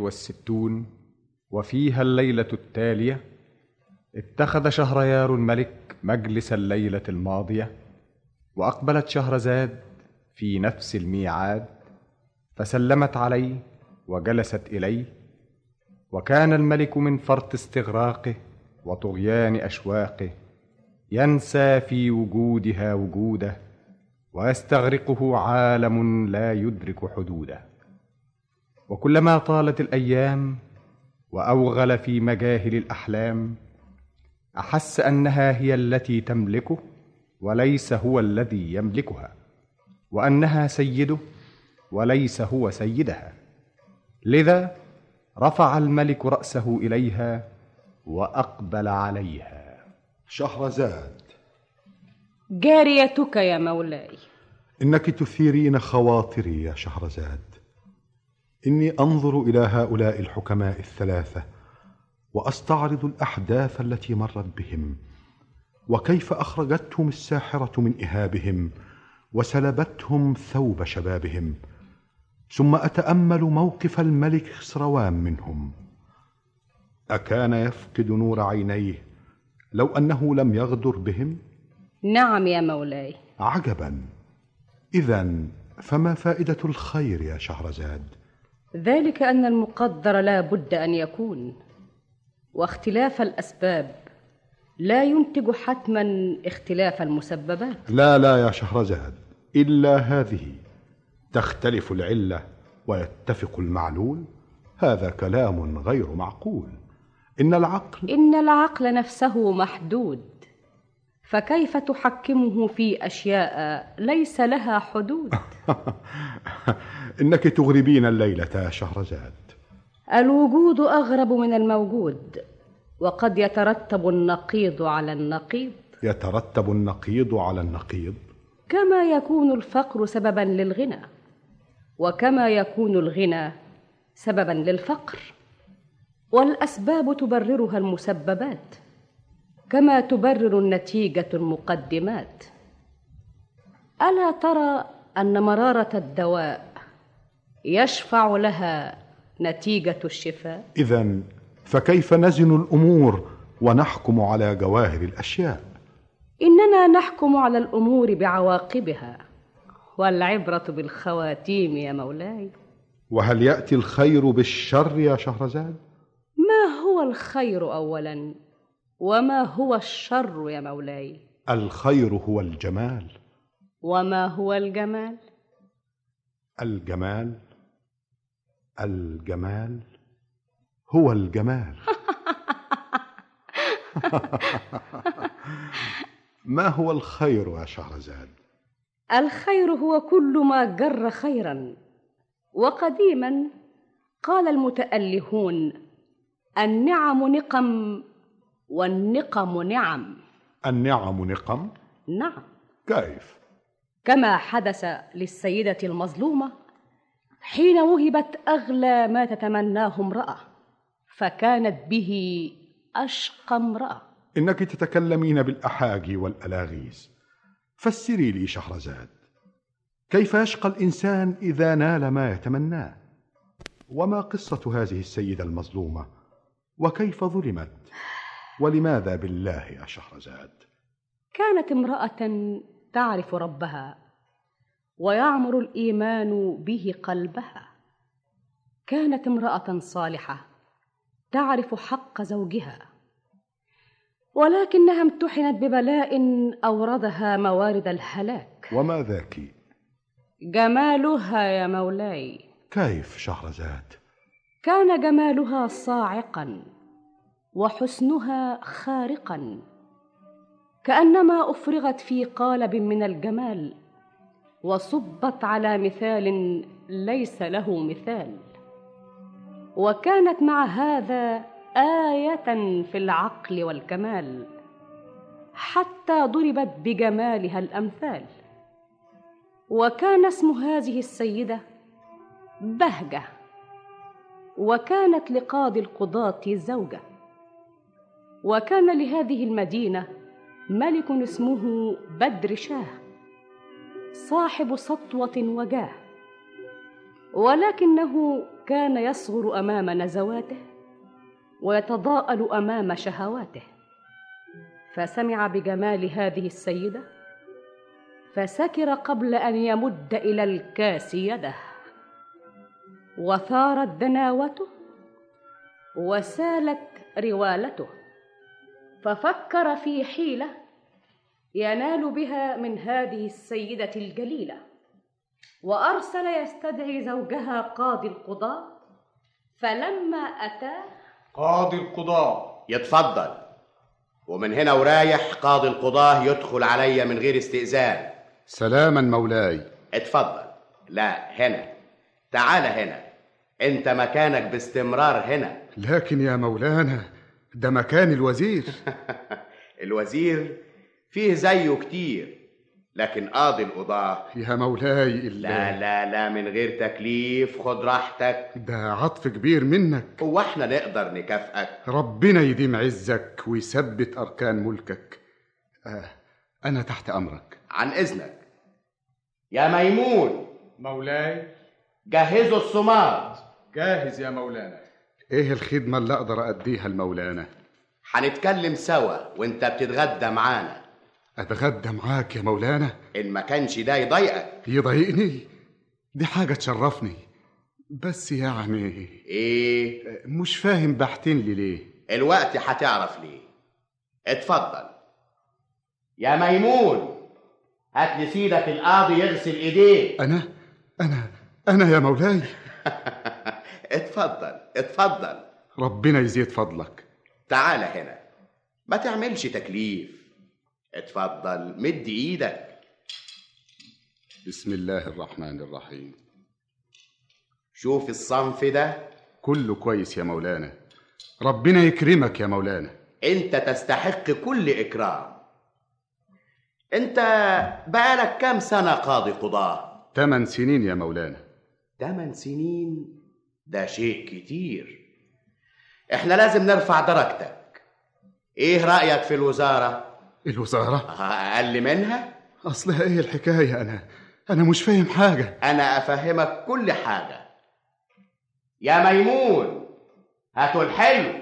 والستون وفيها الليلة التالية اتخذ شهريار الملك مجلس الليلة الماضية وأقبلت شهرزاد في نفس الميعاد فسلمت عليه وجلست إليه وكان الملك من فرط استغراقه وطغيان أشواقه ينسى في وجودها وجوده ويستغرقه عالم لا يدرك حدوده. وكلما طالت الأيام وأوغل في مجاهل الأحلام أحس أنها هي التي تملكه وليس هو الذي يملكها وأنها سيده وليس هو سيدها. لذا رفع الملك رأسه إليها وأقبل عليها. شهرزاد. جاريتك يا مولاي. إنك تثيرين خواطري يا شهرزاد. إني أنظر إلى هؤلاء الحكماء الثلاثة وأستعرض الأحداث التي مرت بهم وكيف أخرجتهم الساحرة من إهابهم وسلبتهم ثوب شبابهم ثم أتأمل موقف الملك خسروان منهم. أكان يفقد نور عينيه لو أنه لم يغدر بهم؟ نعم يا مولاي. عجبا. اذا فما فائدة الخير يا شهرزاد؟ ذلك أن المقدر لا بد أن يكون واختلاف الأسباب لا ينتج حتما اختلاف المسببات. لا لا يا شهرزاد إلا هذه. تختلف العلة ويتفق المعلول. هذا كلام غير معقول. إن العقل إن العقل نفسه محدود. فكيف تحكمه في أشياء ليس لها حدود؟ إنك تغربين الليلة يا شهرزاد الوجود أغرب من الموجود وقد يترتب النقيض على النقيض. يترتب النقيض على النقيض. كما يكون الفقر سببا للغنى وكما يكون الغنى سببا للفقر. والأسباب تبررها المسببات. كما تبرر النتيجة المقدمات. ألا ترى أن مرارة الدواء يشفع لها نتيجة الشفاء؟ اذا فكيف نزن الأمور ونحكم على جواهر الأشياء؟ إننا نحكم على الأمور بعواقبها. والعبرة بالخواتيم يا مولاي. وهل يأتي الخير بالشر يا شهرزاد؟ ما هو الخير اولا؟ وما هو الشر يا مولاي؟ الخير هو الجمال. وما هو الجمال؟ الجمال الجمال هو الجمال. ما هو الخير يا شهرزاد؟ الخير هو كل ما جر خيرا. وقديما قال المتألهون النعم نقم والنقم نعم. النعم نقم. نعم. كيف؟ كما حدث للسيدة المظلومة حين وهبت أغلى ما تتمناه امرأة فكانت به أشقى امرأة. إنك تتكلمين بالاحاجي والألاغيز. فسري لي شهرزاد كيف يشقى الإنسان إذا نال ما يتمناه؟ وما قصة هذه السيدة المظلومة؟ وكيف ظلمت؟ ولماذا بالله يا شهرزاد؟ كانت امرأة تعرف ربها ويعمر الإيمان به قلبها. كانت امرأة صالحة تعرف حق زوجها ولكنها امتحنت ببلاء أوردها موارد الهلاك. وما ذاك؟ جمالها يا مولاي. كيف شهرزاد؟ كان جمالها صاعقا. وحسنها خارقا. كأنما أفرغت في قالب من الجمال وصبت على مثال ليس له مثال. وكانت مع هذا آية في العقل والكمال حتى ضربت بجمالها الأمثال. وكان اسم هذه السيدة بهجة. وكانت لقاضي القضاة زوجة. وكان لهذه المدينة ملك اسمه بدر شاه صاحب سطوة وجاه ولكنه كان يصغر أمام نزواته ويتضاءل أمام شهواته. فسمع بجمال هذه السيدة فسكر قبل أن يمد إلى الكاس يده وثارت دناوته وسالت روالته ففكر في حيلة ينال بها من هذه السيدة الجليلة وأرسل يستدعي زوجها قاضي القضاه فلما أتاه قاضي القضاة يتفضل. ومن هنا ورايح قاضي القضاه يدخل عليا من غير استئذان. سلاما مولاي. اتفضل. لا هنا. تعال هنا. انت مكانك باستمرار هنا. لكن يا مولانا ده مكان الوزير. الوزير فيه زيه كتير لكن قاضي القضاة. يا مولاي ال- لا لا لا من غير تكليف خد راحتك. ده عطف كبير منك. هو إحنا نقدر نكافئك. ربنا يديم عزك ويثبت أركان ملكك. آه أنا تحت أمرك. عن إذنك. يا ميمون. مولاي. جهزوا الصماد. جاهز يا مولانا. إيه الخدمة اللي أقدر أديها لمولانا؟ هنتكلم سوا وانت بتتغدى معانا. أتغدى معاك يا مولانا؟ إن ما كانش ده يضايقك. يضايقني؟ دي حاجة تشرفني. بس يعني إيه؟ مش فاهم بحتين لي ليه؟ الوقت هتعرف ليه. اتفضل. يا ميمون هات لي سيدك القاضي يغسل إيديه. أنا؟ أنا؟ أنا يا مولاي. اتفضل اتفضل. ربنا يزيد فضلك. تعال هنا. ما تعملش تكليف. اتفضل مد إيدك. بسم الله الرحمن الرحيم. شوف الصنف ده. كله كويس يا مولانا. ربنا يكرمك يا مولانا. انت تستحق كل اكرام. انت بقالك كام سنة قاضي قضاة؟ تمن سنين يا مولانا. تمن سنين؟ ده شيء كتير. إحنا لازم نرفع درجتك. إيه رأيك في الوزارة؟ الوزارة؟ أقل منها؟ أصلها إيه الحكاية أنا أنا مش فاهم حاجة. أنا أفهمك كل حاجة. يا ميمون هاتوا الحلو.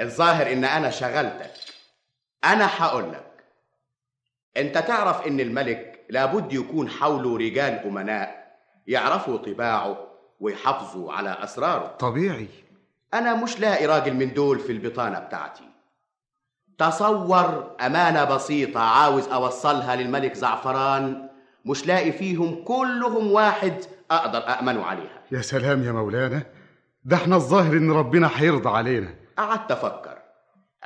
الظاهر إن أنا شغلتك. أنا هقولك. أنت تعرف إن الملك لابد يكون حوله رجال أمناء يعرفوا طباعه ويحافظوا على أسراره. طبيعي. أنا مش لاقي راجل من دول في البطانة بتاعتي. تصور أمانة بسيطة عاوز أوصلها للملك زعفران مش لاقي فيهم كلهم واحد أقدر امنه عليها. يا سلام يا مولانا ده إحنا الظاهر إن ربنا هيرضى علينا. قعدت أفكر.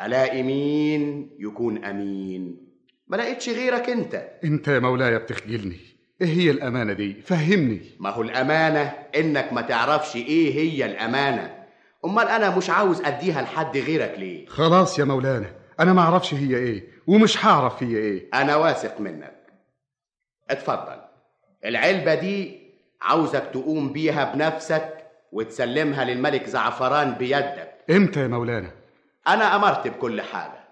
الاقي مين يكون أمين؟ ما لقيتش غيرك أنت. أنت يا مولاي بتخجلني. إيه هي الأمانة دي؟ فهمني. ما هو الأمانة؟ إنك ما تعرفش إيه هي الأمانة. أمال أنا مش عاوز أديها لحد غيرك ليه؟ خلاص يا مولانا أنا ما أعرفش هي إيه ومش هعرف هي إيه. أنا واثق منك. اتفضل. العلبة دي عاوزك تقوم بيها بنفسك وتسلمها للملك زعفران بيدك. إمتى يا مولانا؟ أنا أمرت بكل حاجة.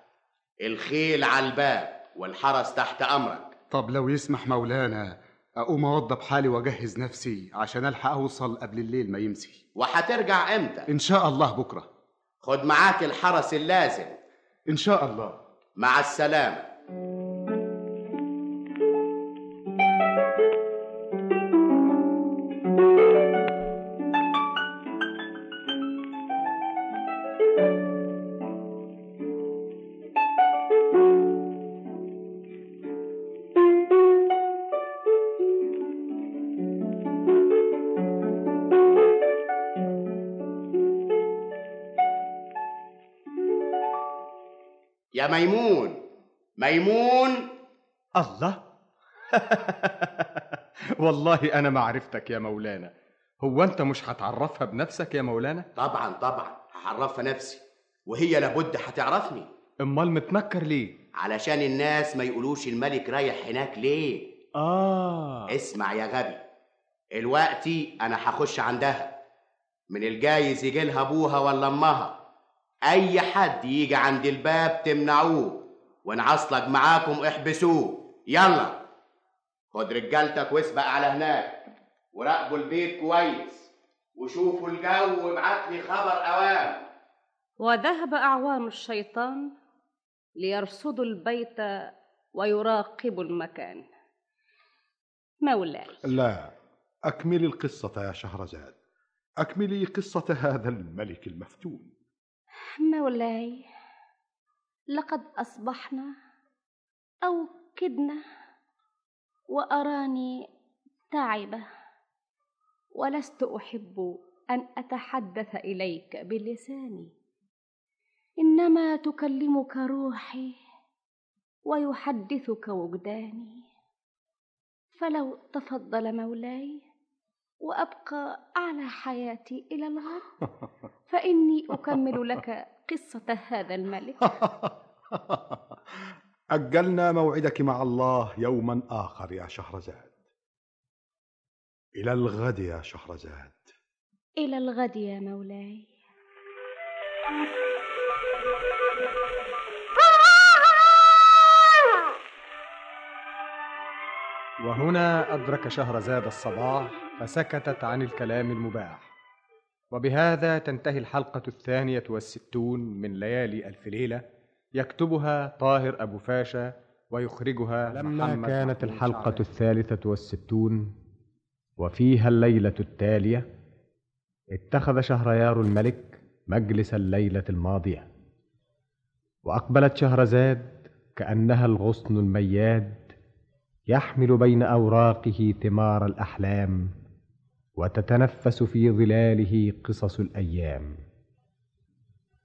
الخيل على الباب والحرس تحت أمرك. طب لو يسمح مولانا أقوم أوضب حالي وأجهز نفسي عشان ألحق أوصل قبل الليل ما يمسي. وهترجع إمتى؟ إن شاء الله بكرة. خد معاك الحرس اللازم. إن شاء الله. مع السلامة. ميمون. ميمون. الله. والله أنا ما عرفتك يا مولانا. هو أنت مش هتعرفها بنفسك يا مولانا؟ طبعا طبعا. هعرفها نفسي. وهي لابد هتعرفني. أمال متنكر ليه؟ علشان الناس ما يقولوش الملك رايح هناك ليه. آه. اسمع يا غبي. الوقتي أنا هخش عندها. من الجايز يجي لها أبوها ولا أمها. أي حد يجي عند الباب تمنعوه ونعصلك معاكم احبسوه. يلا. خد رجالتك واسبق على هناك وراقبوا البيت كويس وشوفوا الجو وابعت لي خبر اوام وذهب أعوان الشيطان ليرصدوا البيت ويراقبوا المكان. مولاي. لا أكملي القصة يا شهرزاد. أكملي قصة هذا الملك المفتون. مولاي لقد أصبحنا أو كدنا وأراني تعبة ولست أحب أن أتحدث إليك بلساني. إنما تكلمك روحي ويحدثك وجداني. فلو تفضل مولاي. وأبقى على حياتي إلى الغد. فإني أكمل لك قصة هذا الملك. أجلنا موعدك مع الله يوما آخر يا شهرزاد. إلى الغد يا شهرزاد. إلى الغد يا مولاي. وهنا أدرك شهرزاد الصباح فسكتت عن الكلام المباح. وبهذا تنتهي الحلقة الثانية والستون من ليالي ألف ليلة يكتبها طاهر أبو فاشا ويخرجها لما محمد كانت الحلقة. الثالثة والستون وفيها الليلة التالية اتخذ شهريار الملك مجلس الليلة الماضية. وأقبلت شهرزاد كأنها الغصن المياد يحمل بين أوراقه ثمار الأحلام. وتتنفس في ظلاله قصص الأيام.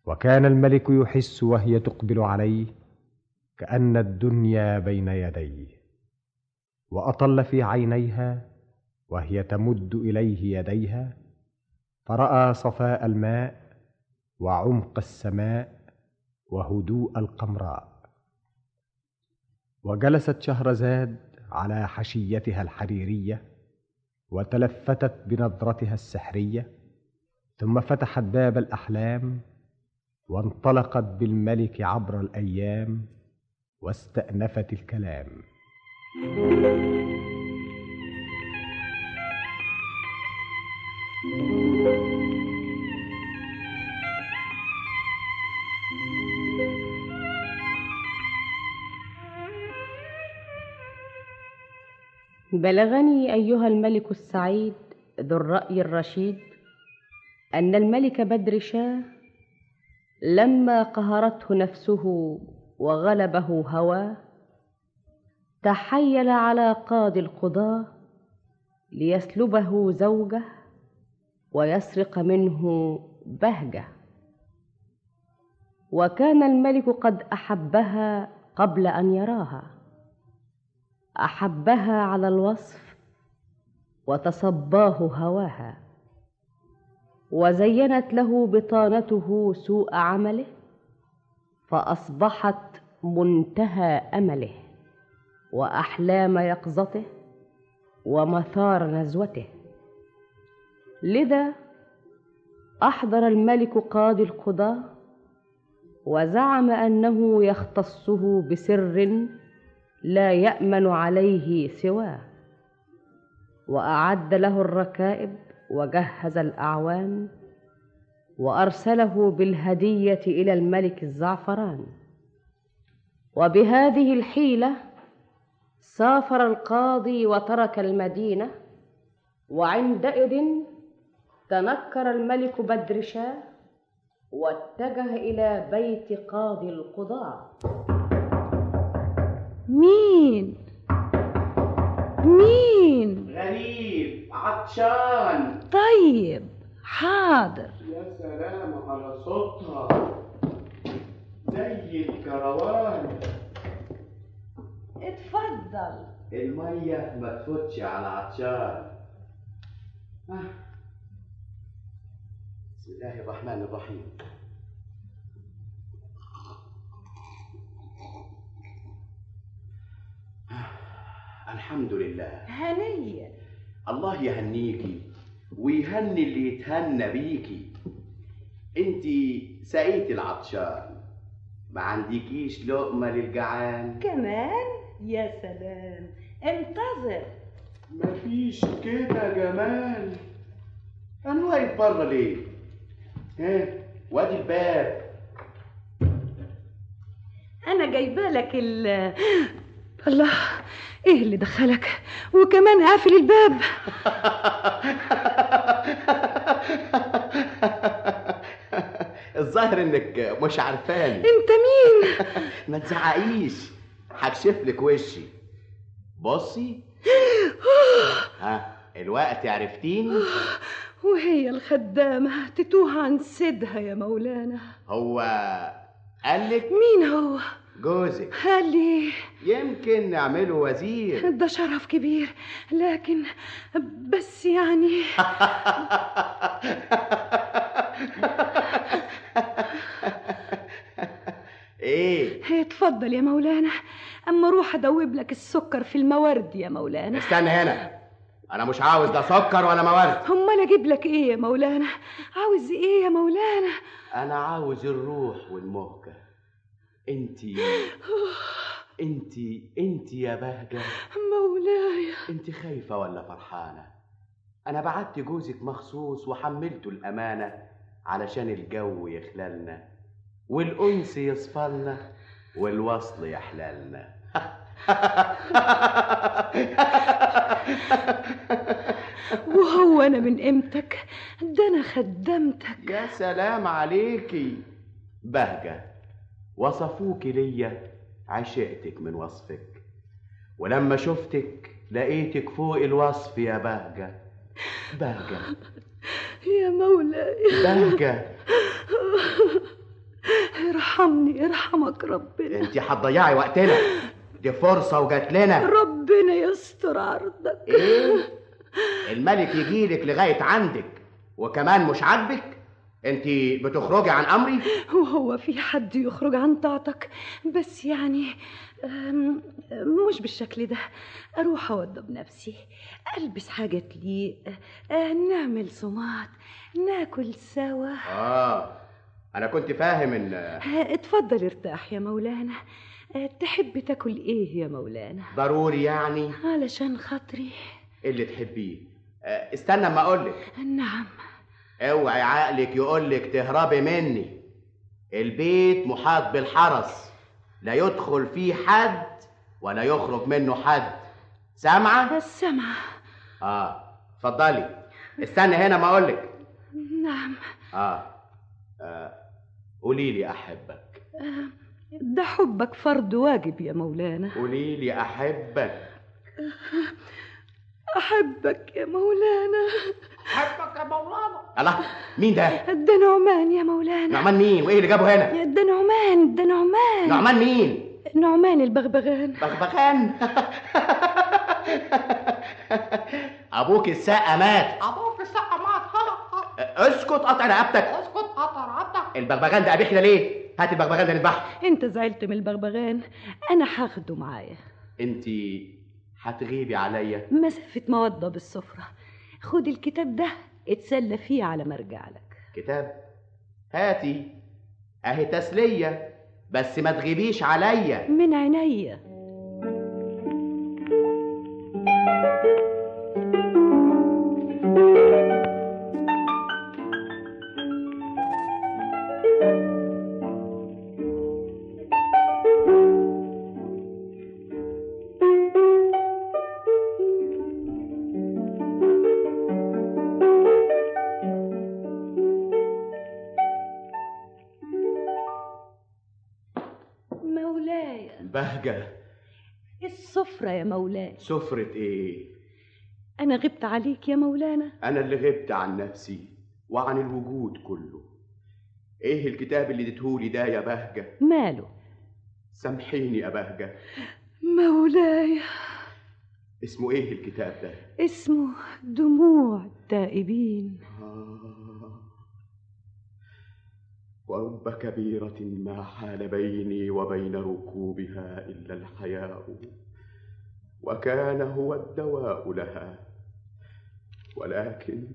وكان الملك يحس وهي تقبل عليه كأن الدنيا بين يديه وأطل في عينيها وهي تمد إليه يديها فرأى صفاء الماء وعمق السماء وهدوء القمراء. وجلست شهرزاد على حشيتها الحريرية وتلفتت بنظرتها السحرية ثم فتحت باب الأحلام وانطلقت بالملك عبر الأيام واستأنفت الكلام. بلغني أيها الملك السعيد ذو الرأي الرشيد أن الملك بدر شاه لما قهرته نفسه وغلبه هواه تحيل على قاضي القضاة ليسلبه زوجه ويسرق منه بهجة. وكان الملك قد أحبها قبل أن يراها. أحبها على الوصف وتصباه هواها وزينت له بطانته سوء عمله فأصبحت منتهى أمله وأحلام يقظته ومثار نزوته. لذا أحضر الملك قاضي القضاه وزعم أنه يختصه بسر لا يأمن عليه سواه. وأعد له الركائب وجهز الاعوان وأرسله بالهدية إلى الملك الزعفران. وبهذه الحيلة سافر القاضي وترك المدينة وعندئذ تنكر الملك بدر شاه واتجه إلى بيت قاضي القضاة. مين؟ مين؟ غريب عطشان. طيب حاضر. يا سلام على صوتها. زي الكروان. اتفضل. المية ما تفوتش على عطشان. آه. بسم الله الرحمن الرحيم آه. الحمد لله هنية الله يهنيكي ويهني اللي يتهنى بيكي انتي سقيتي العطشان ما عندكيش لقمة للجعان. كمان؟ يا سلام. انتظر. مفيش كده جمال. أنا واقف بره ليه؟ ها؟ وادي الباب. أنا جايبة لك ال الله. إيه اللي دخلك؟ وكمان قافل الباب. الظاهر إنك مش عارفاني. أنت مين؟ ما تزعقيش. هكشف لك وشي. بصي. ها الوقت عرفتيني؟ وهي الخدامة تتوه عن سيدها يا مولانا. هو قالك مين هو؟ جوزك. لي يمكن نعمله وزير. ده شرف كبير لكن بس يعني. إيه؟ اتفضل يا مولانا أما أروح أدوب لك السكر في المورد يا مولانا. استنى هنا. أنا مش عاوز لا سكر ولا موارد. امال أجيب لك إيه يا مولانا؟ عاوز إيه يا مولانا؟ أنا عاوز الروح والمهجة. انتي انتي انتي يا بهجة. مولاي. انت خايفة ولا فرحانة؟ أنا بعت جوزك مخصوص وحملته الأمانة علشان الجو يخللنا والانس يصفلنا والوصل يحللنا. وهو أنا من قيمتك ده أنا خدمتك. يا سلام عليكي. بهجة. وصفوكي ليا عشقتك من وصفك. ولما شفتك لقيتك فوق الوصف يا بهجة بهجة يا مولاي. بهجة ارحمني ارحمك ربنا. انت هتضيعي وقتنا. دي فرصة وجات لنا. ربنا يستر عرضك. إيه؟ الملك يجيلك لغاية عندك وكمان مش عاجبك. انت بتخرجي عن أمري؟ وهو في حد يخرج عن طاعتك بس يعني مش بالشكل ده. أروح أوضب نفسي ألبس حاجة تليق أه، نعمل صمات ناكل سوا. آه أنا كنت فاهم إن أه، اتفضل ارتاح يا مولانا. أه، تحب تاكل إيه يا مولانا؟ ضروري يعني. علشان خاطري. اللي تحبيه؟ استنى أما اقولك نعم. اوعي عقلك يقولك تهربي مني. البيت محاط بالحرس. لا يدخل فيه حد ولا يخرج منه حد. سامعة؟ السمع آه اتفضلي. استنى هنا ما أقولك. نعم. آه, آه. قولي لي أحبك. ده حبك فرض واجب يا مولانا. قولي لي أحبك. أحبك يا مولانا. الله مين ده؟ ده نعمان يا مولانا. نعمان مين؟ وإيه اللي جابه هنا؟ ده نعمان ده نعمان نعمان مين؟ نعمان البغبغان. بغبغان. أبوك السقا مات. أبوك السقا مات. اسكت قطع رقبتك. اسكت قطع رقبتك. البغبغان ده ابيحنا ليه؟ هات البغبغان ده نذبحه أنت زعلت من البغبغان. أنا هاخده معايا. انت هتغيبي عليا. مسافة مودة بالسفرة. خد الكتاب ده اتسلى فيه على ما ارجع لك. كتاب؟ هاتي. اهي تسلية بس ما تغيبيش عليا. من عينيا. مولاي. سفرة إيه؟ أنا غبت عليك يا مولانا. أنا اللي غبت عن نفسي وعن الوجود كله. إيه الكتاب اللي اديتهولي ده يا بهجة؟ ماله؟ سامحيني يا بهجة. مولاي. اسمه إيه الكتاب ده؟ اسمه دموع التائبين. آه. ورب كبيرة ما حال بيني وبين ركوبها إلا الحياء. وكان هو الدواء لها. ولكن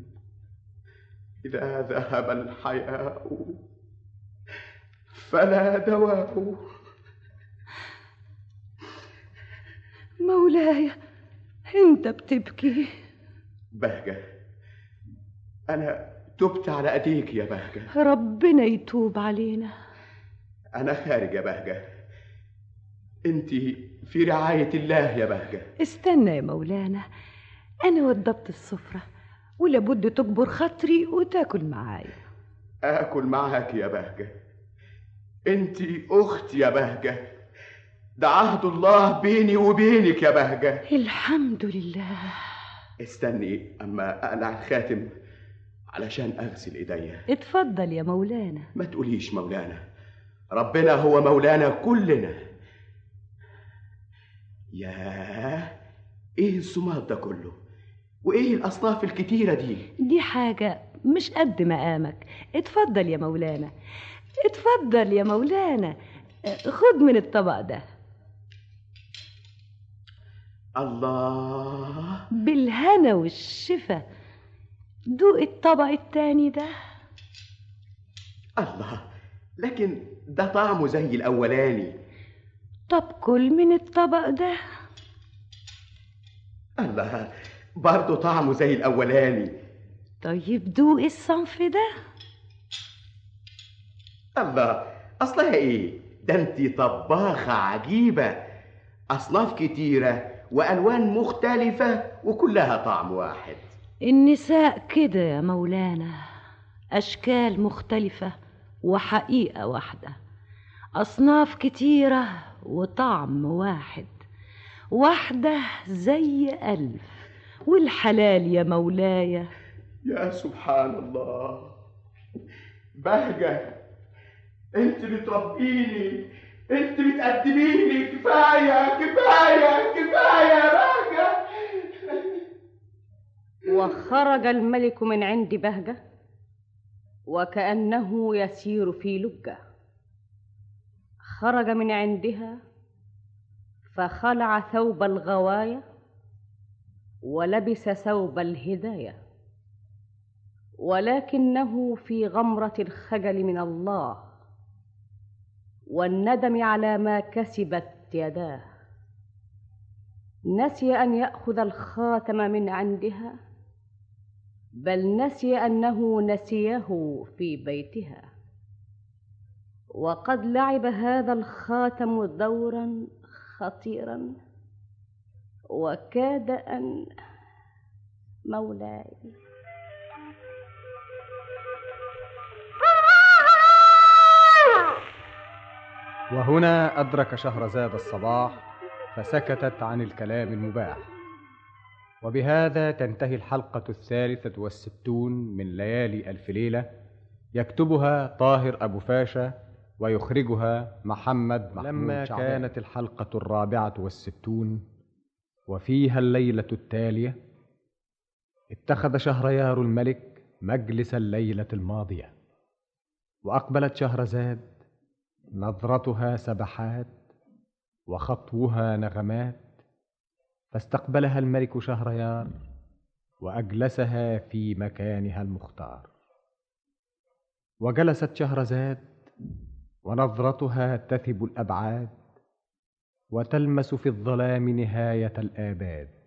إذا ذهب الحياء فلا دواء. مولاي أنت بتبكي. بهجة أنا تبت على أيديك يا بهجة. ربنا يتوب علينا. أنا خارج يا بهجة. أنت في رعاية الله يا بهجة. استنى يا مولانا أنا وضبت السفرة ولابد تكبر خاطري وتاكل معايا آكل معاك يا بهجة. أنت أختي يا بهجة. ده عهد الله بيني وبينك يا بهجة. الحمد لله. استني أما أقلع الخاتم علشان أغسل إيديا. اتفضل يا مولانا. ما تقوليش مولانا. ربنا هو مولانا كلنا. ياه إيه الصماد ده كله؟ وإيه الأصناف الكتيرة دي؟ دي حاجة مش قد مقامك. اتفضل يا مولانا. اتفضل يا مولانا. خد من الطبق ده. الله. بالهنا والشفا. دوق الطبق التاني ده. الله لكن ده طعمه زي الأولاني. طب كل من الطبق ده؟ الله برضه طعمه زي الأولاني. طيب دوق الصنف ده. الله أصلها إيه؟ ده انت طباخة عجيبة. أصناف كتيرة وألوان مختلفة وكلها طعم واحد. النساء كده يا مولانا. أشكال مختلفة وحقيقة واحدة. أصناف كتيرة وطعم واحد. واحدة زي ألف. والحلال يا مولاي. يا سبحان الله بهجة. انت بتربيني. انت بتقدميني. كفاية كفاية كفاية يا بهجة. وخرج الملك من عند بهجة وكأنه يسير في لجة. خرج من عندها فخلع ثوب الغواية ولبس ثوب الهداية ولكنه في غمرة الخجل من الله والندم على ما كسبت يداه. نسي أن يأخذ الخاتم من عندها بل نسي أنه نسيه في بيتها. وقد لعب هذا الخاتم دورا خطيرا وكاد أن مولاي. وهنا أدرك شهرزاد الصباح فسكتت عن الكلام المباح. وبهذا تنتهي الحلقة الثالثة والستون من ليالي ألف ليلة يكتبها طاهر أبو فاشا ويخرجها محمد محمود لما شعبان. كانت الحلقة الرابعة والستون وفيها الليلة التالية اتخذ شهريار الملك مجلس الليلة الماضية وأقبلت شهرزاد نظرتها سبحات وخطوها نغمات فاستقبلها الملك شهريار وأجلسها في مكانها المختار وجلست شهرزاد ونظرتها تثب الأبعاد وتلمس في الظلام نهاية الآباد.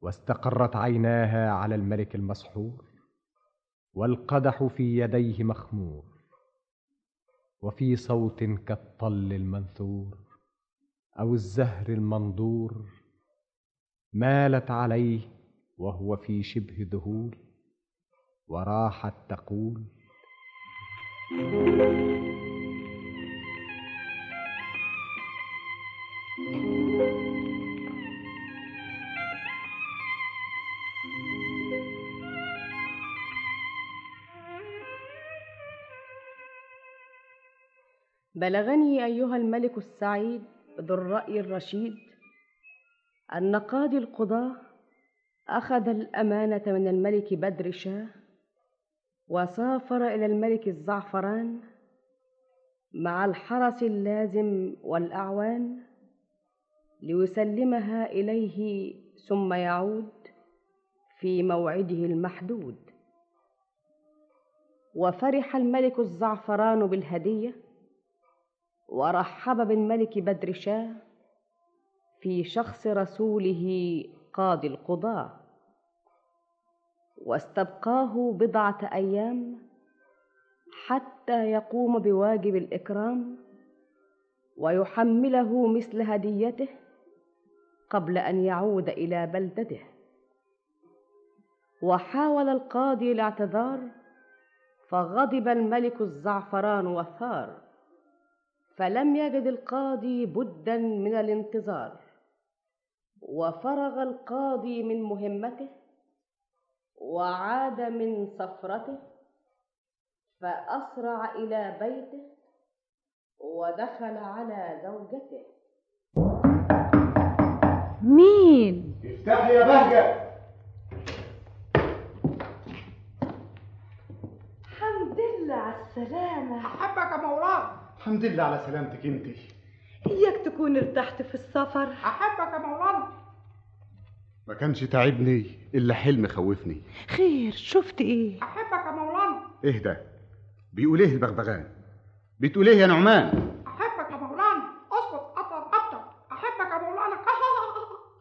واستقرت عيناها على الملك المسحور والقدح في يديه مخمور وفي صوت كالطل المنثور أو الزهر المنظور مالت عليه وهو في شبه ذهول وراحت تقول بلغني أيها الملك السعيد ذو الرأي الرشيد أن قاضي القضاة أخذ الأمانة من الملك بدر شاه وسافر إلى الملك الزعفران مع الحرس اللازم والأعوان ليسلمها إليه ثم يعود في موعده المحدود. وفرح الملك الزعفران بالهدية ورحب بالملك بدر شاه في شخص رسوله قاضي القضاه واستبقاه بضعة أيام حتى يقوم بواجب الإكرام ويحمله مثل هديته قبل أن يعود إلى بلدته. وحاول القاضي الاعتذار فغضب الملك الزعفران وثار فلم يجد القاضي بدا من الانتظار وفرغ القاضي من مهمته وعاد من سفرته فأسرع إلى بيته ودخل على زوجته. مين؟ افتحي يا بهجة. الحمد لله على السلامة. أحبك يا مولانا. الحمد لله على سلامتك أنت. إياك تكون ارتحت في السفر. أحبك يا مولانا. ما كانش تعبني. إلا حلم خوفني خير شفت إيه؟ أحبك يا مولانا. اهدى بيقول إيه البغبغان؟ بتقول إيه يا نعمان؟ أحبك يا مولانا. اسكت قطر قطر أحبك يا مولانا.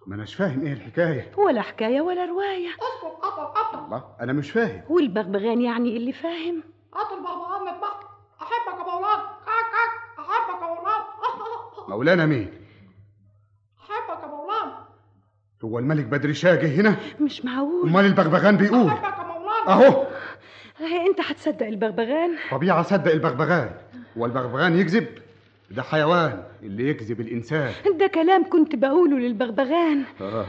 ما اناش فاهم إيه الحكاية. ولا حكاية ولا رواية. اسكت قطر قطر الله أنا مش فاهم. والبغبغان يعني اللي فاهم. قطر بغبغان مطبخ أحبك يا مولانا. كاك كاك. أحبك يا مولانا. مولانا مين؟ هو الملك بدري شاه جه هنا؟ مش معقول. أمال البغبغان بيقول؟ أهو. هي أنت هتصدق البغبغان؟ طبيعة صدق البغبغان هو البغبغان يكذب. ده حيوان اللي يكذب الإنسان. ده كلام كنت بقوله للبغبغان. آه.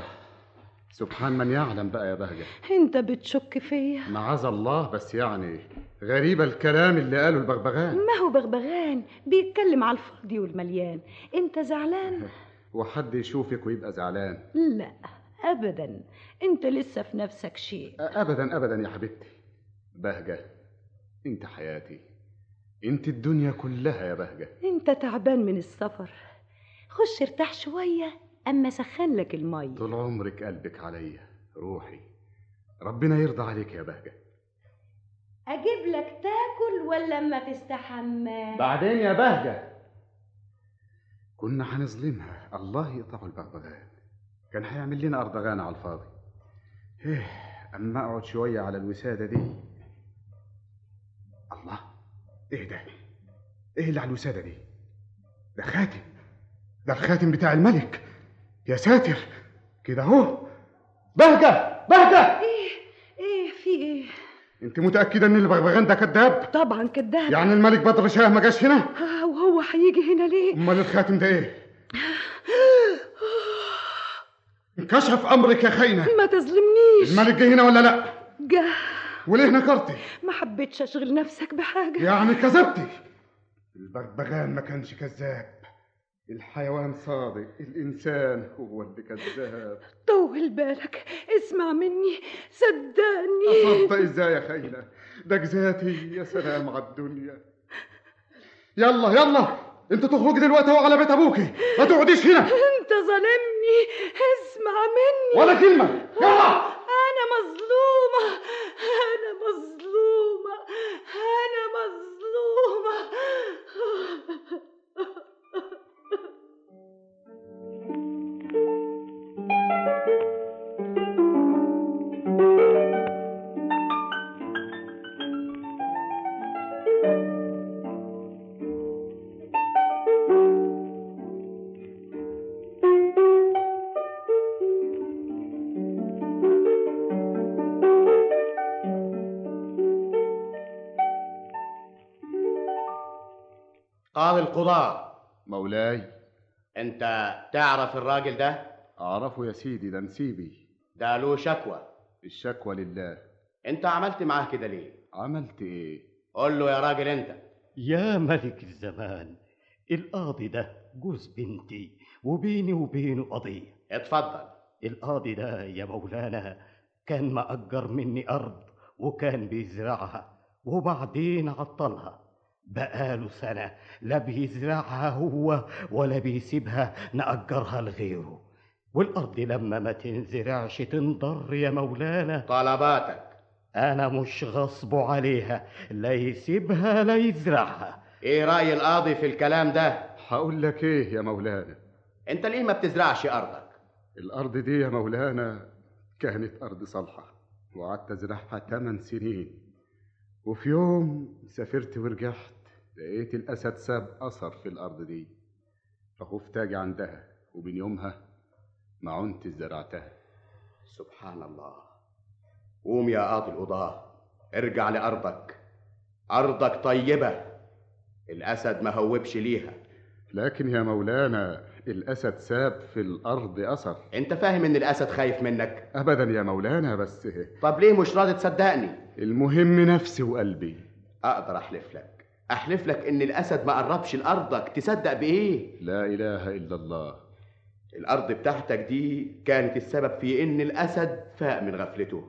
سبحان من يعلم بقى يا بهجة. أنت بتشك فيا. معاذ الله بس يعني غريب الكلام اللي قاله البغبغان. ما هو بغبغان؟ بيتكلم على الفاضي والمليان. أنت زعلان؟ وحد يشوفك ويبقى زعلان. لا ابدا. أنت لسه في نفسك شيء. ابدا ابدا يا حبيبتي. بهجة. أنت حياتي. أنت الدنيا كلها يا بهجة. أنت تعبان من السفر. خش ارتاح شوية أما سخن لك المية طول عمرك قلبك عليا روحي. ربنا يرضى عليك يا بهجة. أجيب لك تاكل ولا اما تستحمى؟ بعدين يا بهجة. كنا هنظلمها الله يقطع البغبغان كان هيعمل لنا أرضغان على الفاضي. إيه أما أقعد شوية على الوسادة دي. الله إيه ده؟ إيه اللي على الوسادة دي؟ ده خاتم. ده الخاتم بتاع الملك. يا ساتر كده أهو. بهجة بهجة. إيه إيه في إيه؟ انت متأكدة ان البغبغان ده كذاب؟ طبعا كداب يعني الملك بدر شاه ما جاش هنا؟ آه وهو هيجي هنا ليه؟ امال الخاتم ده إيه؟ انكشف أمرك يا خاينه ما تظلمنيش. الملك جه هنا ولا لا؟ جه. وليه نكرتي؟ ما حبيتش أشغل نفسك بحاجة. يعني كذبتي. البغبغان ما كانش كذاب. الحيوان صادق الإنسان هو اللي كذاب طول بالك اسمع مني صدقني. اصدق إزاي يا خاينه ده جزاتي يا سلام على الدنيا. يلا يلا أنت تخرجي دلوقتي اهو على بيت ابوكي ما تقعديش هنا. أنت ظالمني اسمع مني. ولا كلمة. يلا. أنا مظلومة. أنا مظلومة. أنا مظلومة. القضاء. مولاي. انت تعرف الراجل ده؟ اعرفه يا سيدي ده نسيبي. ده له شكوى. الشكوى لله. انت عملت معاه كده ليه؟ عملت إيه؟ قول له يا راجل انت. يا ملك الزمان القاضي ده جوز بنتي وبيني وبينه قضية. اتفضل. القاضي ده يا مولانا كان مأجر مني أرض وكان بيزرعها وبعدين عطلها. بقاله سنة لا بيزرعها هو ولا بيسيبها نأجرها لغيره والأرض لما ما تنزرعش تنضر يا مولانا. طلباتك. أنا مش غصب عليها لا يسيبها لا يزرعها إيه رأي القاضي في الكلام ده؟ هقول لك إيه يا مولانا. أنت ليه ما بتزرعش أرضك؟ الأرض دي يا مولانا كانت أرض صالحة وقعدت أزرعها تمن سنين. وفي يوم سافرت ورجعت لقيت الأسد ساب أثر في الأرض دي فخفت أجي عندها ومن يومها ما عنت زرعتها. سبحان الله. قوم يا قاضي القضاة ارجع لأرضك. أرضك طيبة. الأسد ما هوبش ليها. لكن يا مولانا الأسد ساب في الأرض أثر. أنت فاهم إن الأسد خايف منك؟ أبدا يا مولانا بس طب ليه مش راضي تصدقني؟ المهم نفسي وقلبي. أقدر أحلف لك. أحلف لك إن الأسد ما قربش لأرضك. تصدق بإيه؟ لا إله إلا الله. الأرض بتاعتك دي كانت السبب في إن الأسد فاق من غفلته.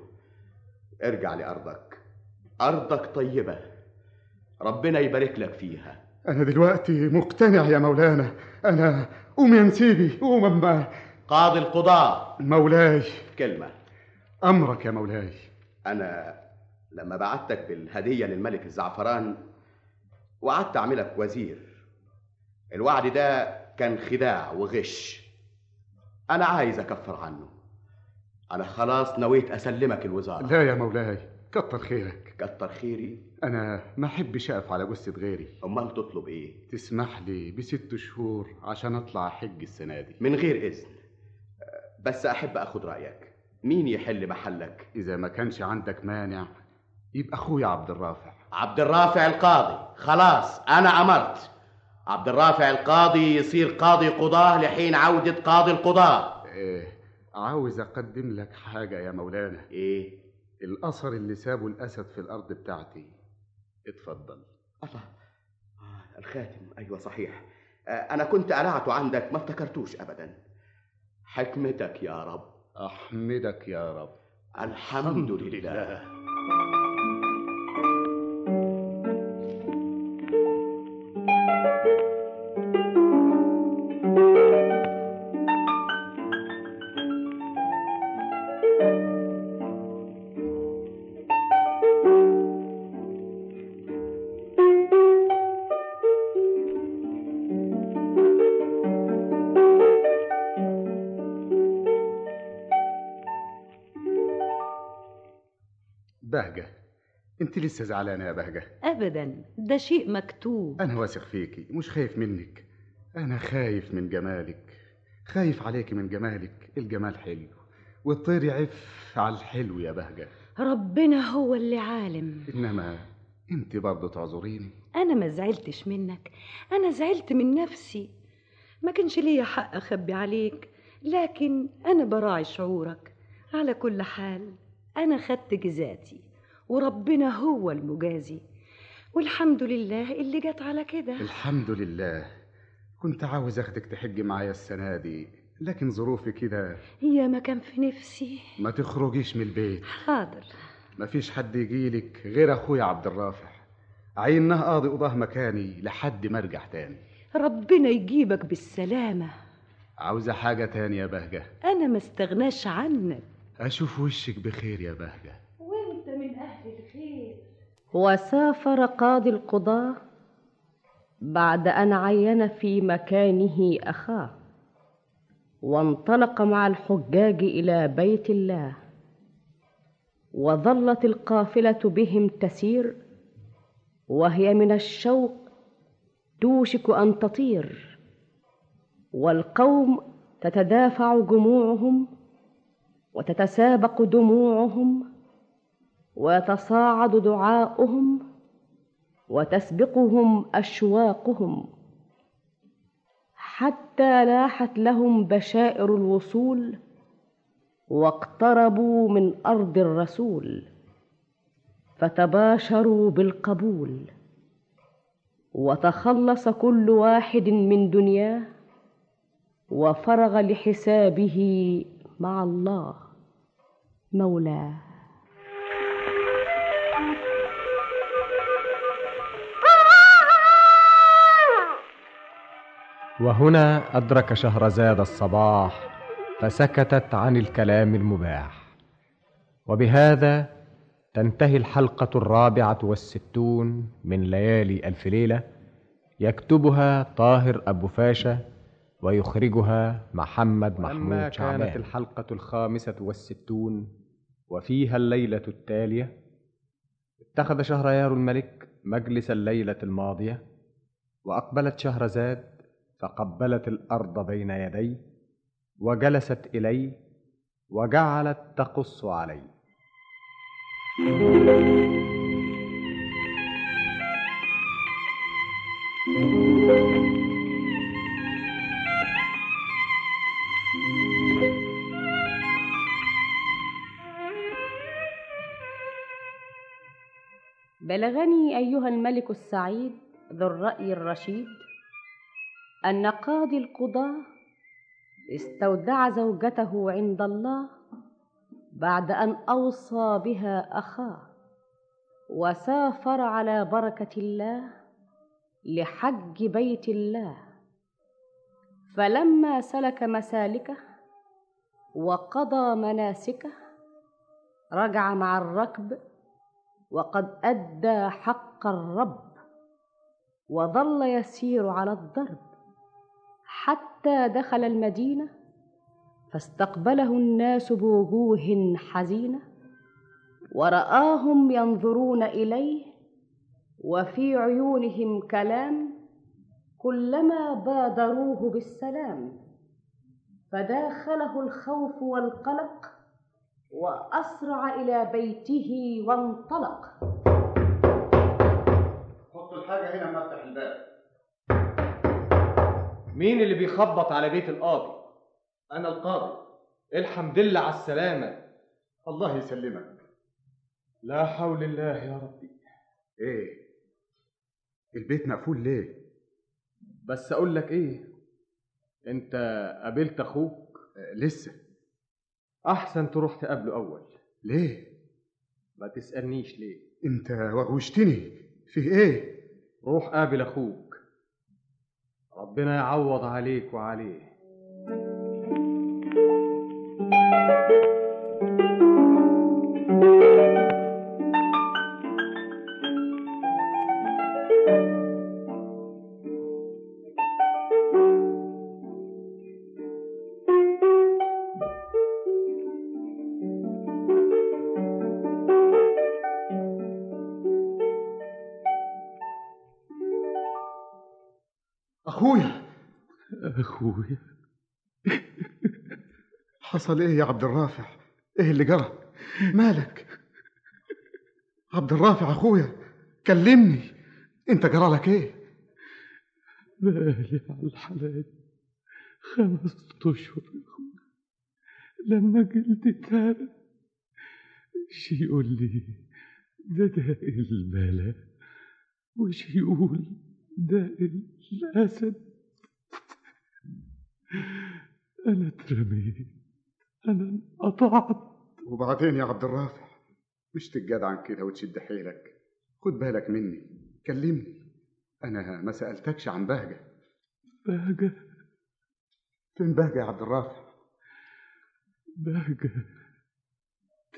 ارجع لأرضك. أرضك طيبة. ربنا يبارك لك فيها. أنا دلوقتي مقتنع يا مولانا. أنا قوم يا نسيبي قوم أما قاضي القضاة مولاي. كلمة. أمرك يا مولاي. أنا لما بعتك بالهدية للملك الزعفران وقعدت أعملك وزير. الوعد ده كان خداع وغش. أنا عايز أكفر عنه. أنا خلاص نويت أسلمك الوزارة. لا يا مولاي كتر خيرك. كتر خيري؟ أنا ما أحبش أقف على جثة غيري. أمال تطلب إيه؟ تسمح لي بست شهور عشان أطلع أحج السنة دي. من غير إذن. بس أحب أخد رأيك. مين يحل محلك؟ إذا ما كانش عندك مانع يبقى أخويا عبد الرافع. عبد الرافع القاضي. خلاص أنا أمرت. عبد الرافع القاضي يصير قاضي قضاة لحين عودة قاضي القضاة. إيه عاوز أقدم لك حاجة يا مولانا. إيه؟ الأثر اللي سابه الأسد في الأرض بتاعتي. اتفضل. الله. آه الخاتم. أيوة صحيح. آه أنا كنت قلعته عندك ما افتكرتوش أبدا. حكمتك يا رب. أحمدك يا رب. الحمد لله. أنت لسه زعلانة يا بهجة؟ ابدا. ده شيء مكتوب. أنا واثق فيكي مش خايف منك. أنا خايف من جمالك. خايف عليكي من جمالك. الجمال حلو. والطير يعف على الحلو يا بهجة. ربنا هو اللي عالم. إنما أنت برضه تعذريني. أنا ما زعلتش منك. أنا زعلت من نفسي. ما كانش ليا حق أخبي عليك. لكن أنا براعي شعورك. على كل حال أنا خدت جزاتي. وربنا هو المجازي. والحمد لله اللي جت على كده. الحمد لله. كنت عاوز أخدك تحج معايا السنة دي لكن ظروفي كده. يا ما كان في نفسي. ما تخرجيش من البيت. حاضر. مفيش حد يجيلك غير أخويا عبد الرافع. عيناه قاضي قضاه مكاني لحد ما أرجع تاني. ربنا يجيبك بالسلامة. عاوزة حاجة تانية يا بهجة؟ أنا ما استغناش عنك. أشوف وشك بخير يا بهجة وانت من أهل الخير وسافر قاضي القضاة بعد أن عين في مكانه أخاه وانطلق مع الحجاج إلى بيت الله. وظلت القافلة بهم تسير وهي من الشوق توشك أن تطير. والقوم تتدافع جموعهم وتتسابق دموعهم. ويتصاعد دعاؤهم وتسبقهم أشواقهم حتى لاحت لهم بشائر الوصول واقتربوا من أرض الرسول فتباشروا بالقبول وتخلص كل واحد من دنياه وفرغ لحسابه مع الله مولاه. وهنا أدرك شهرزاد الصباح فسكتت عن الكلام المباح. وبهذا تنتهي الحلقة الرابعة والستون من ليالي ألف ليلة يكتبها طاهر أبو فاشا ويخرجها محمد محمود كانت شعبان. الحلقة الخامسة والستون وفيها الليلة التالية اتخذ شهريار الملك مجلس الليلة الماضية وأقبلت شهرزاد فقبلت الأرض بين يديه وجلست إليه وجعلت تقص عليه بلغني أيها الملك السعيد ذو الرأي الرشيد أن قاضي القضاة استودع زوجته عند الله بعد أن أوصى بها أخاه وسافر على بركة الله لحج بيت الله. فلما سلك مسالكه وقضى مناسكه رجع مع الركب وقد أدى حق الرب وظل يسير على الضرب. حتى دخل المدينة فاستقبله الناس بوجوه حزينة ورآهم ينظرون إليه وفي عيونهم كلام كلما بادروه بالسلام فداخله الخوف والقلق وأسرع إلى بيته وانطلق. حط الحاجة هنا ما افتح الباب. مين اللي بيخبط على بيت القاضي؟ أنا القاضي. الحمد لله على السلامة. الله يسلمك. لا حول الله يا ربي. إيه؟ البيت مقفول ليه؟ بس أقول لك إيه؟ أنت قابلت أخوك؟ آه، لسه. أحسن تروح تقابله أول. ليه؟ ما تسألنيش ليه. أنت وغوشتني في إيه؟ روح قابل أخوك. ربنا يعوض عليك وعليه. أخويا حصل إيه يا عبد الرافع؟ إيه اللي جرى مالك؟ عبد الرافع أخويا كلمني. أنت جرى لك إيه؟ بالي على الحالات خمس أشهر أخويا لما جلدي اتهرى شي يقول لي؟ ده داء البلاء وشي يقول داء الأسد؟ أنا اترميت أنا انقطعت وبعدين يا عبد الرافع مش تتجدعن كده وتشد حيلك. خد بالك مني كلمني. أنا ما سألتكش عن بهجة. بهجة؟ فين بهجة يا عبد الرافع؟ بهجة.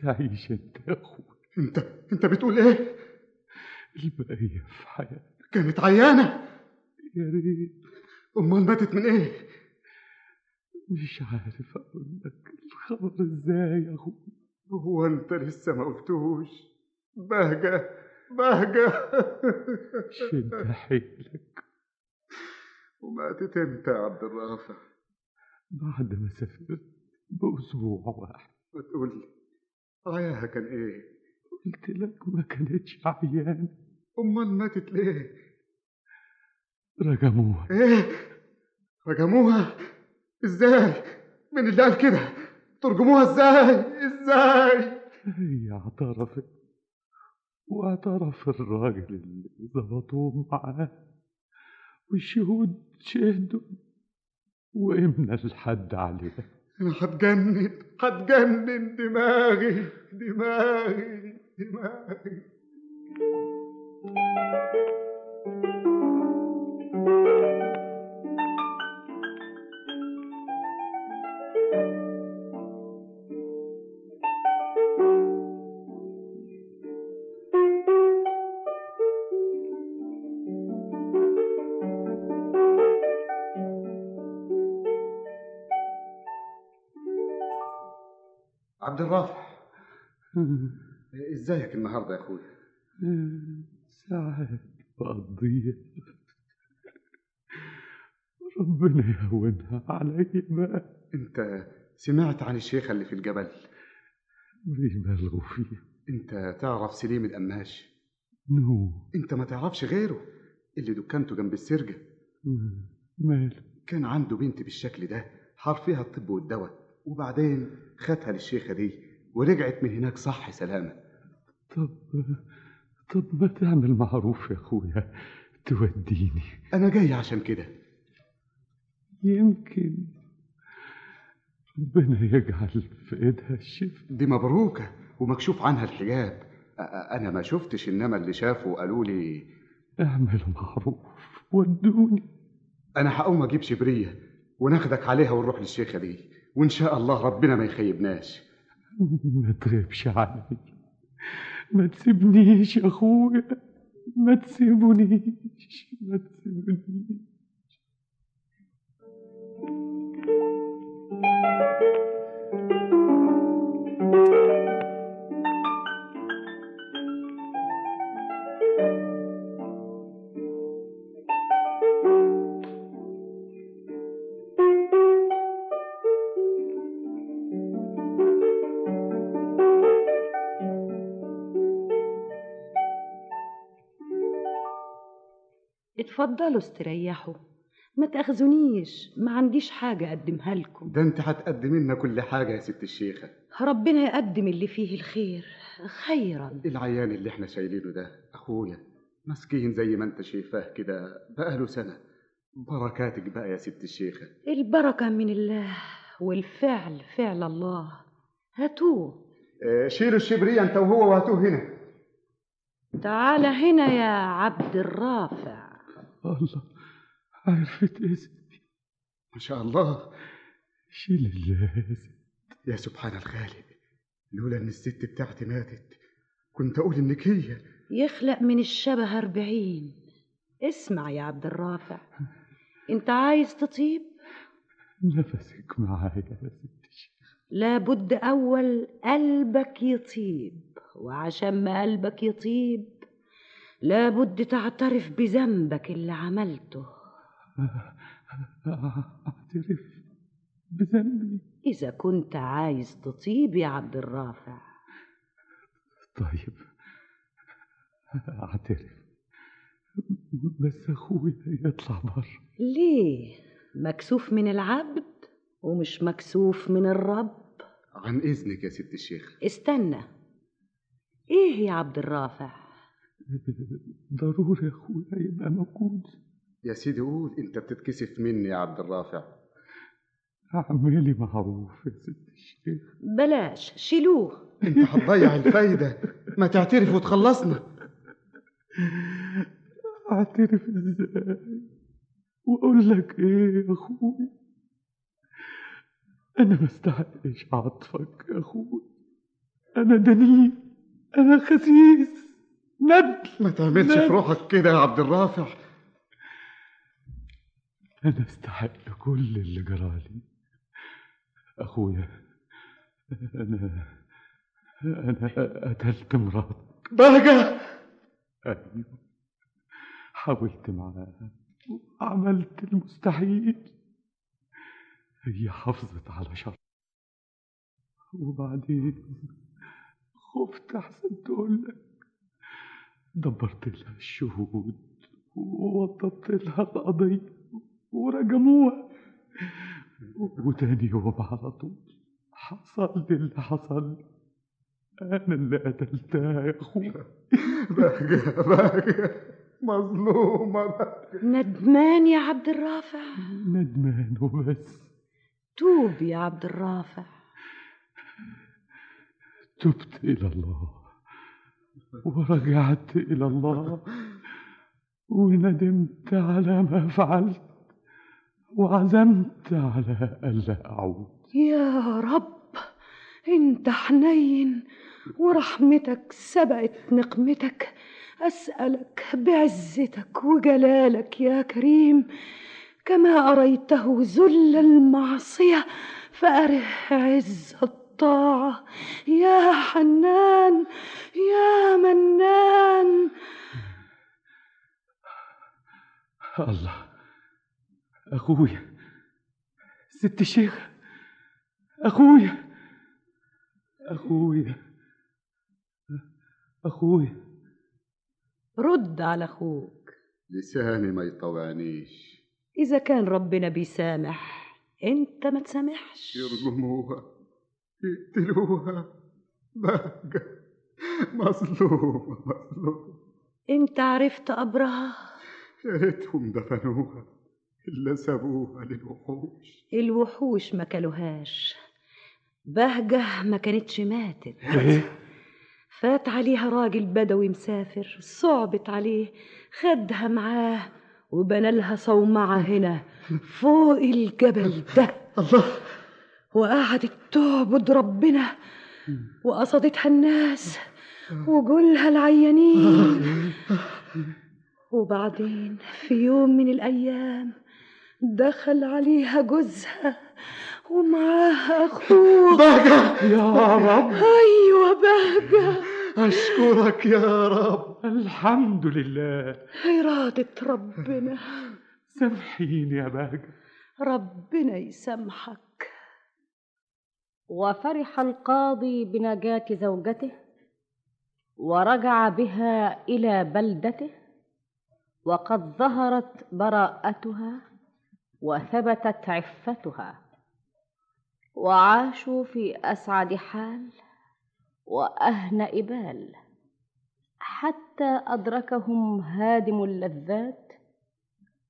تعيش أنت يا أخويا أنت أنت بتقول إيه؟ البقية في حياتك. كانت عيانة. يا ريت. أمال ماتت من إيه؟ مش عارف أقول لك الخبر إزاي يا أخويا هو أنت لسه ما قلتوش بهجة بهجة. شد حيلك. وماتت إمتى يا عبد الرافع. بعد ما سافرت بأسبوع واحد. ما تقول لي عياها كان إيه؟ قلت لك ما كانتش عيانة أمال ماتت ليه؟ رجموها. إيه؟ رجموها؟ إزاي؟ من اللي قال كده؟ ترجموها إزاي؟ إزاي؟ هي اعترفت واعترف الراجل اللي ظبطوه معاه والشهود شهدوا وإمنا الحد عليها أنا هتجنن هتجنن دماغي دماغي دماغي. عبد الرافع. إزيك النهارده يا اخويا ساعات بقضيها ربنا يهونها عليا بقى أنت سمعت عن الشيخة اللي في الجبل؟ بيبالغوا فيها أنت تعرف سليم القماش؟ نو. أنت ما تعرفش غيره اللي دكانته جنب السرجة؟ ماله كان عنده بنت بالشكل ده حرفيها الطب والدواء. وبعدين خدها للشيخة دي ورجعت من هناك صح سلامة. طب طب ما تعمل معروف يا أخويا توديني. أنا جاي عشان كده. يمكن ربنا يجعل في إيدها الشفاء. دي مبروكة ومكشوف عنها الحجاب. أ- أ- أنا ما شفتش إنما اللي شافوا قالوا لي اعمل معروف ودوني. أنا هقوم أجيب شبرية وناخدك عليها ونروح للشيخة دي. وإن شاء الله ربنا ما يخيبناش. ما تغيبش علي ما تسيبنيش يا أخويا. ما تسيبونيش ما تسيبونيش اتفضلوا استريحوا. ما تأخذونيش ما عنديش حاجة أقدمها لكم. ده أنت هتقدم لنا كل حاجة يا ست الشيخة. ربنا يقدم اللي فيه الخير خيرا. العيان اللي إحنا شايلينه ده أخويا مسكين زي ما أنت شايفاه كده بقاله سنة. بركاتك بقى يا ست الشيخة. البركة من الله والفعل فعل الله. هاتوه. آه شيلوا الشبرية أنت وهو وهاتوه هنا. تعال هنا يا عبد الرافع. الله. عرفت اسمي؟ ما شاء الله. شيل اللازم. يا سبحان الخالق لولا إن الست بتاعتي ماتت كنت أقول إنك هي. يخلق من الشبه أربعين. اسمع يا عبد الرافع. أنت عايز تطيب؟ نفسك معايا يا ست الشيخ. لابد أول قلبك يطيب وعشان ما قلبك يطيب لابد تعترف بذنبك اللي عملته. اعترف بذنبي. إذا كنت عايز تطيب يا عبد الرافع. طيب. اعترف. بس أخويا يطلع بره. ليه؟ مكسوف من العبد ومش مكسوف من الرب. عن إذنك يا ست الشيخ. استنى. إيه يا عبد الرافع؟ ضروري أخويا يبقى موجود يا سيدي قول أنت بتتكسف مني يا عبد الرافع. اعملي معروف يا ست الشيخ. بلاش شيلوه. أنت هتضيع الفايدة. ما تعترف وتخلصنا. أعترف إزاي؟ وأقول لك إيه يا أخوي أنا ما استحقش عطفك يا أخوي أنا دنيء أنا خسيس. ندل ما تعملش في روحك كده يا عبد الرافع. أنا استحق كل اللي جرالي أخويا أنا أنا قتلت مراتك. بهجة. أيوه. حاولت معاها وعملت المستحيل. هي حافظت على شر. وبعدين خفت احسن تقول لك. دبرت لها الشهود ووضبت لها القضية ورجموها وتاني يوم على طول حصل لي اللي حصل. أنا اللي قتلتها يا أخويا بهجة بهجة مظلومة بهجة ندمان يا عبد الرافع. ندمان وبس. توب يا عبد الرافع. تبت إلى الله. ورجعت إلى الله. وندمت على ما فعلت. وعزمت على ألا أعود. يا رب إنت حنين. ورحمتك سبقت نقمتك. أسألك بعزتك وجلالك يا كريم. كما أريته ذل المعصية فأره عز الطاعه يا حنان يا منان. الله أخويا ست الشيخ أخويا أخويا أخويا. رد على أخوك. لساني ما يطوعنيش. إذا كان ربنا بيسامح أنت ما تسامحش. يرجموها يقتلوها بقى. مظلومة مظلومة أنت عرفت قبرها؟ يا ريتهم دفنوها إلا سابوها للوحوش. الوحوش ما كلوهاش. بهجة ما كانتش ماتت. فات عليها راجل بدوي مسافر صعبت عليه خدها معاه وبنى لها صومعة هنا فوق الجبل ده. الله. وقعدت تعبد ربنا وقصدتها الناس وجولها العيانين. وبعدين في يوم من الأيام دخل عليها جوزها ومعاها أخوه. بهجة! يا رب! أيوة بهجة! أشكرك يا رب! الحمد لله! إرادة ربنا. سامحيني يا بهجة! ربنا يسامحك. وفرح القاضي بنجاة زوجته ورجع بها إلى بلدته وقد ظهرت براءتها وثبتت عفتها. وعاشوا في أسعد حال وأهنأ بال حتى أدركهم هادم اللذات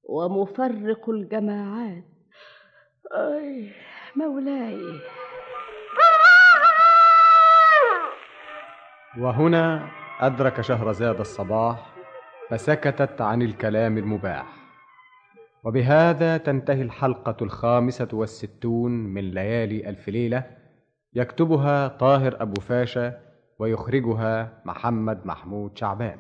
ومفرق الجماعات. أي مولاي. وهنا أدرك شهرزاد الصباح فسكتت عن الكلام المباح. وبهذا تنتهي الحلقة الخامسة والستون من ليالي ألف ليلة يكتبها طاهر أبو فاشا ويخرجها محمد محمود شعبان.